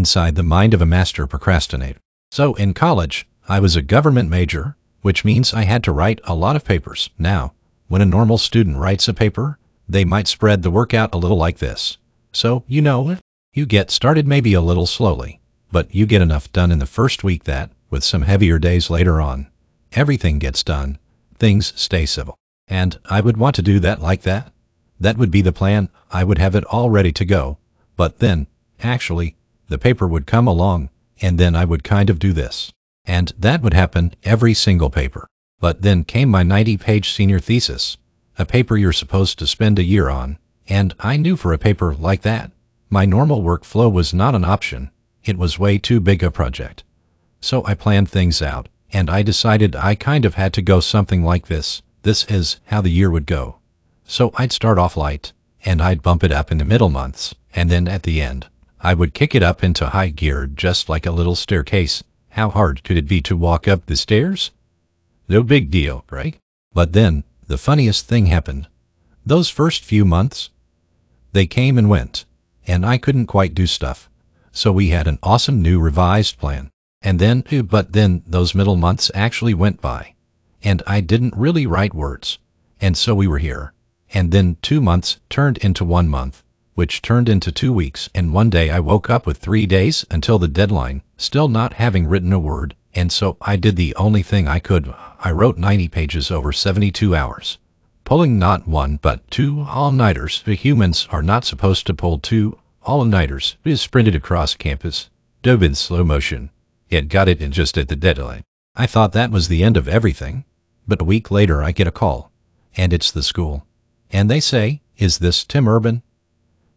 inside the mind of a master procrastinator. So in college, I was a government major, which means I had to write a lot of papers. Now, when a normal student writes a paper, they might spread the work out a little like this. So, you know, you get started maybe a little slowly, but you get enough done in the first week that, with some heavier days later on, everything gets done, things stay civil. And I would want to do that like that. That would be the plan. I would have it all ready to go. But then, actually, the paper would come along, and then I would kind of do this. And that would happen every single paper. But then came my 90-page senior thesis, a paper you're supposed to spend a year on, and I knew for a paper like that, my normal workflow was not an option. It was way too big a project. So I planned things out, and I decided I kind of had to go something like this. This is how the year would go. So I'd start off light, and I'd bump it up in the middle months, and then at the end, I would kick it up into high gear just like a little staircase. How hard could it be to walk up the stairs? No big deal, right? But then, the funniest thing happened. Those first few months, they came and went, and I couldn't quite do stuff. So we had an awesome new revised plan. And then, but then those middle months actually went by and I didn't really write words. And so we were here. And then two months turned into one month, which turned into two weeks, and one day I woke up with three days until the deadline, still not having written a word, and so I did the only thing I could. I wrote 90 pages over 72 hours. Pulling not one but two all-nighters. The humans are not supposed to pull two all-nighters. We sprinted across campus, dove in slow motion, and got it in just at the deadline. I thought that was the end of everything. But a week later I get a call, and it's the school. And they say, is this Tim Urban?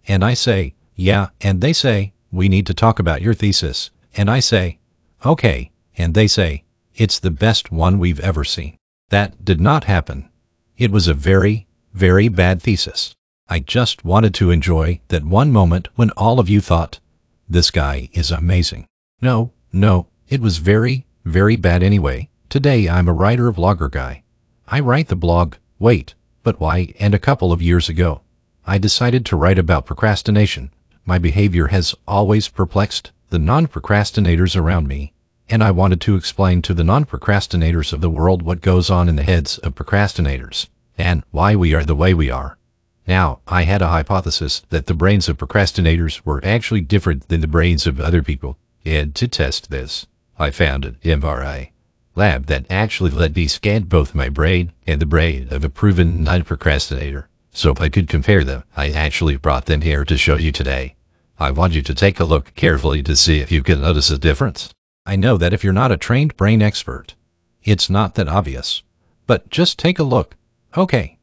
And I say, yeah, and they say, we need to talk about your thesis. And I say, okay, and they say, it's the best one we've ever seen. That did not happen. It was a very, very bad thesis. I just wanted to enjoy that one moment when all of you thought, this guy is amazing. No, no, it was very, very bad anyway. Today I'm a writer vlogger guy. I write the blog, Wait, But Why, and a couple of years ago, I decided to write about procrastination. My behavior has always perplexed the non-procrastinators around me, and I wanted to explain to the non-procrastinators of the world what goes on in the heads of procrastinators, and why we are the way we are. Now, I had a hypothesis that the brains of procrastinators were actually different than the brains of other people, and to test this, I found an MRI lab that actually let me scan both my brain and the brain of a proven non-procrastinator. So if I could compare them, I actually brought them here to show you today. I want you to take a look carefully to see if you can notice a difference. I know that if you're not a trained brain expert, it's not that obvious. But just take a look. Okay.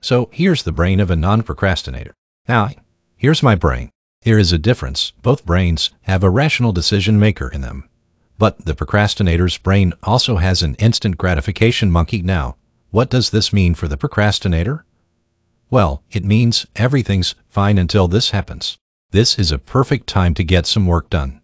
So here's the brain of a non-procrastinator. Now, here's my brain. There is a difference. Both brains have a rational decision maker in them. But the procrastinator's brain also has an instant gratification monkey now. What does this mean for the procrastinator? Well, it means everything's fine until this happens. This is a perfect time to get some work done.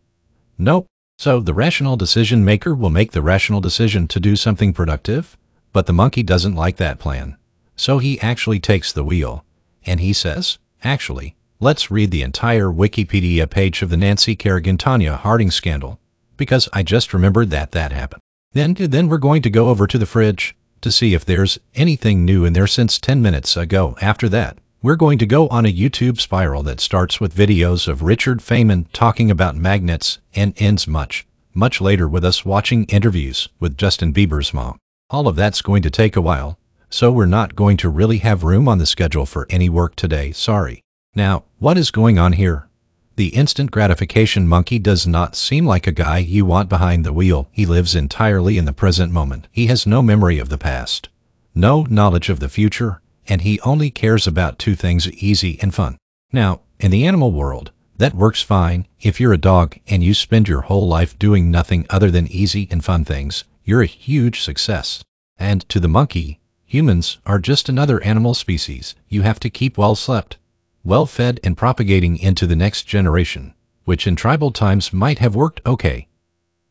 Nope. So the rational decision maker will make the rational decision to do something productive, but the monkey doesn't like that plan. So he actually takes the wheel, and he says, actually, let's read the entire Wikipedia page of the Nancy Kerrigan Tonya Harding scandal because I just remembered that that happened. Then, then we're going to go over to the fridge to see if there's anything new in there since 10 minutes ago. After that, we're going to go on a YouTube spiral that starts with videos of Richard Feynman talking about magnets and ends much, much later with us watching interviews with Justin Bieber's mom. All of that's going to take a while, so we're not going to really have room on the schedule for any work today, sorry. Now, what is going on here? The instant gratification monkey does not seem like a guy you want behind the wheel. He lives entirely in the present moment. He has no memory of the past, no knowledge of the future, and he only cares about two things, easy and fun. Now, in the animal world, that works fine. If you're a dog and you spend your whole life doing nothing other than easy and fun things, you're a huge success. And to the monkey, humans are just another animal species you have to keep well slept well fed and propagating into the next generation, which in tribal times might have worked okay.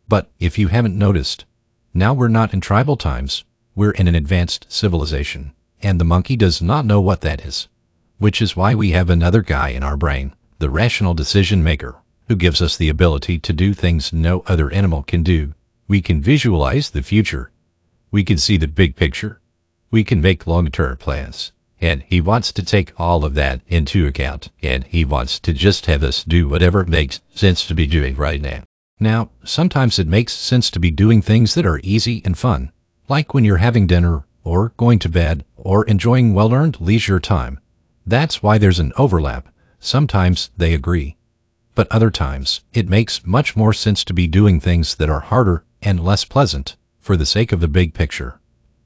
But if you haven't noticed, now we're not in tribal times, we're in an advanced civilization, and the monkey does not know what that is, which is why we have another guy in our brain, the rational decision maker, who gives us the ability to do things no other animal can do. We can visualize the future. We can see the big picture. We can make long-term plans. And he wants to take all of that into account. And he wants to just have us do whatever makes sense to be doing right now. Now, sometimes it makes sense to be doing things that are easy and fun, like when you're having dinner or going to bed or enjoying well-earned leisure time. That's why there's an overlap. Sometimes they agree. But other times, it makes much more sense to be doing things that are harder and less pleasant for the sake of the big picture.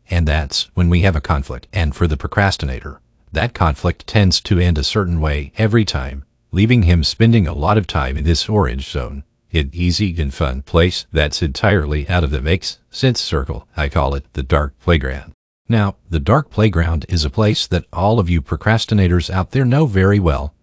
And that's when we have a conflict. And for the procrastinator, that conflict tends to end a certain way every time, leaving him spending a lot of time in this orange zone an easy and fun place that's entirely out of the makes sense circle. I call it the dark playground. Now, the dark playground is a place that all of you procrastinators out there know very well.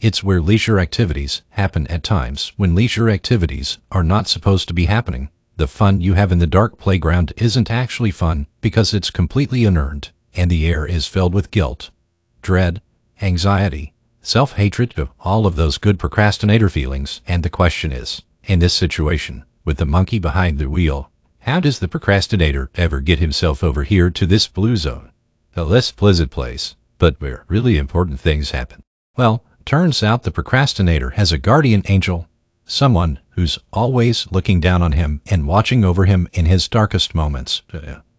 It's where leisure activities happen at times when leisure activities are not supposed to be happening. The fun you have in the dark playground isn't actually fun because it's completely unearned and the air is filled with guilt, dread, anxiety, self-hatred, all of those good procrastinator feelings. And the question is, in this situation, with the monkey behind the wheel, how does the procrastinator ever get himself over here to this blue zone? A less pleasant place, but where really important things happen. Well, turns out the procrastinator has a guardian angel, someone who's always looking down on him and watching over him in his darkest moments.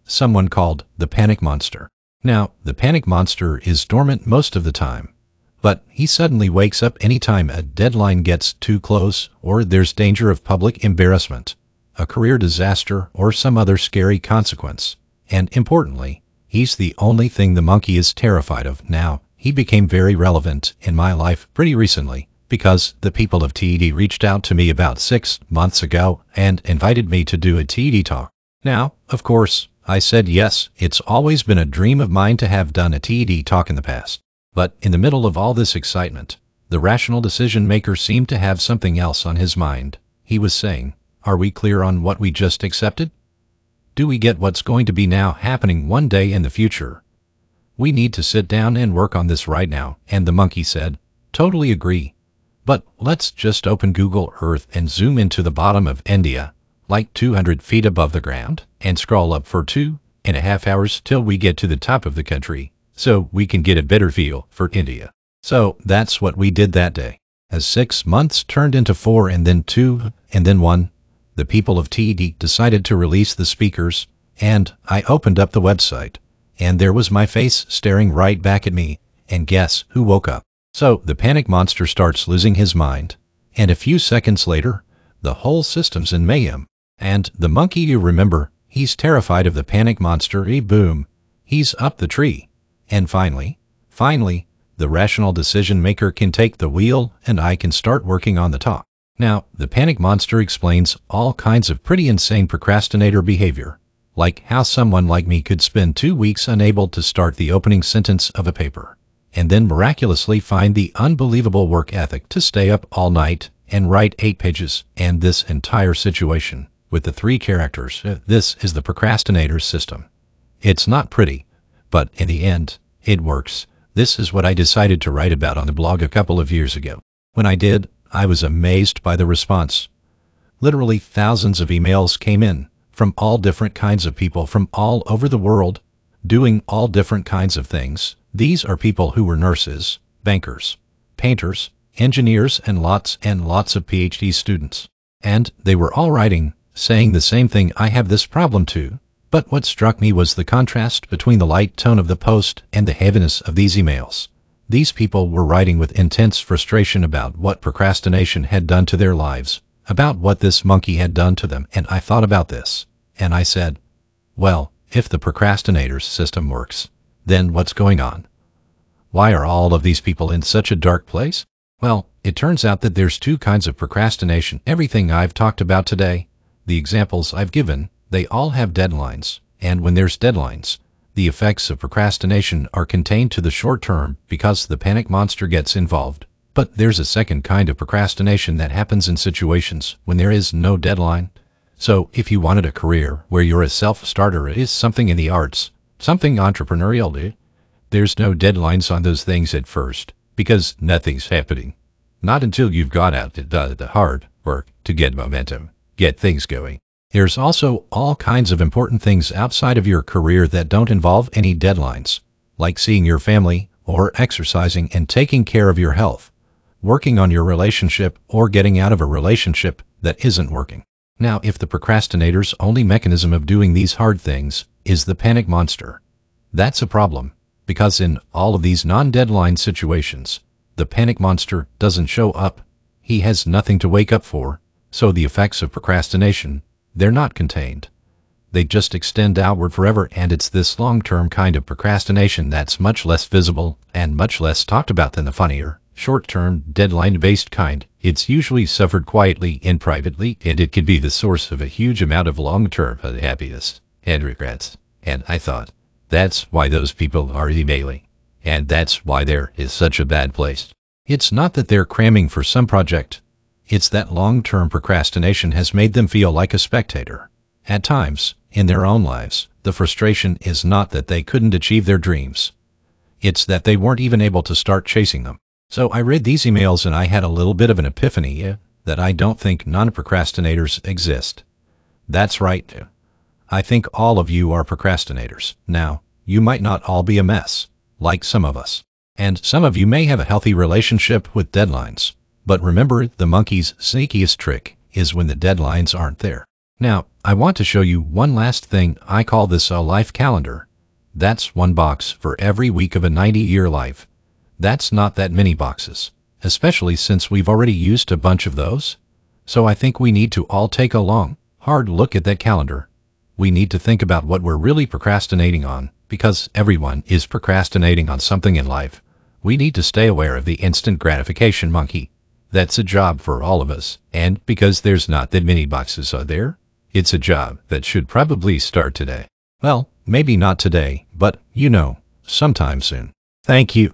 Someone called the panic monster. Now, the panic monster is dormant most of the time, but he suddenly wakes up anytime a deadline gets too close or there's danger of public embarrassment, a career disaster, or some other scary consequence. And importantly, he's the only thing the monkey is terrified of now. He became very relevant in my life pretty recently because the people of TED reached out to me about six months ago and invited me to do a TED talk. Now, of course, I said yes, it's always been a dream of mine to have done a TED talk in the past. But in the middle of all this excitement, the rational decision maker seemed to have something else on his mind. He was saying, Are we clear on what we just accepted? Do we get what's going to be now happening one day in the future? We need to sit down and work on this right now. And the monkey said, Totally agree. But let's just open Google Earth and zoom into the bottom of India, like 200 feet above the ground, and scroll up for two and a half hours till we get to the top of the country so we can get a better feel for India. So that's what we did that day. As six months turned into four and then two and then one, the people of TED decided to release the speakers, and I opened up the website, and there was my face staring right back at me, and guess who woke up? So the panic monster starts losing his mind, and a few seconds later, the whole system's in mayhem. And the monkey you remember, he's terrified of the panic monster, e boom, he's up the tree. And finally, finally, the rational decision maker can take the wheel and I can start working on the talk. Now, the panic monster explains all kinds of pretty insane procrastinator behavior, like how someone like me could spend two weeks unable to start the opening sentence of a paper, and then miraculously find the unbelievable work ethic to stay up all night and write eight pages, and this entire situation with the three characters. Uh, this is the procrastinator's system. It's not pretty, but in the end, it works. This is what I decided to write about on the blog a couple of years ago. When I did, I was amazed by the response. Literally thousands of emails came in from all different kinds of people from all over the world, doing all different kinds of things. These are people who were nurses, bankers, painters, engineers, and lots and lots of PhD students. And they were all writing, saying the same thing I have this problem too. But what struck me was the contrast between the light tone of the post and the heaviness of these emails. These people were writing with intense frustration about what procrastination had done to their lives, about what this monkey had done to them, and I thought about this, and I said, well, if the procrastinator's system works, then what's going on? Why are all of these people in such a dark place? Well, it turns out that there's two kinds of procrastination. Everything I've talked about today, the examples I've given, they all have deadlines, and when there's deadlines, the effects of procrastination are contained to the short term because the panic monster gets involved. But there's a second kind of procrastination that happens in situations when there is no deadline. So if you wanted a career where you're a self-starter, it is something in the arts, something entrepreneurial, there's no deadlines on those things at first because nothing's happening. Not until you've got out the hard work to get momentum, get things going. There's also all kinds of important things outside of your career that don't involve any deadlines, like seeing your family or exercising and taking care of your health, working on your relationship or getting out of a relationship that isn't working. Now, if the procrastinator's only mechanism of doing these hard things is the panic monster, that's a problem because in all of these non-deadline situations, the panic monster doesn't show up. He has nothing to wake up for, so the effects of procrastination, they're not contained. They just extend outward forever and it's this long-term kind of procrastination that's much less visible and much less talked about than the funnier, short-term, deadline-based kind. It's usually suffered quietly and privately and it can be the source of a huge amount of long-term unhappiness and regrets. And I thought, that's why those people are emailing. And that's why there is such a bad place. It's not that they're cramming for some project. It's that long-term procrastination has made them feel like a spectator. At times, in their own lives, the frustration is not that they couldn't achieve their dreams. It's that they weren't even able to start chasing them. So I read these emails and I had a little bit of an epiphany eh, that I don't think non-procrastinators exist. That's right. Eh. I think all of you are procrastinators. Now, you might not all be a mess, like some of us. And some of you may have a healthy relationship with deadlines. But remember, the monkey's sneakiest trick is when the deadlines aren't there. Now, I want to show you one last thing. I call this a life calendar. That's one box for every week of a 90-year life. That's not that many boxes, especially since we've already used a bunch of those. So I think we need to all take a long, hard look at that calendar we need to think about what we're really procrastinating on, because everyone is procrastinating on something in life. We need to stay aware of the instant gratification monkey. That's a job for all of us, and because there's not that many boxes out there, it's a job that should probably start today. Well, maybe not today, but, you know, sometime soon. Thank you.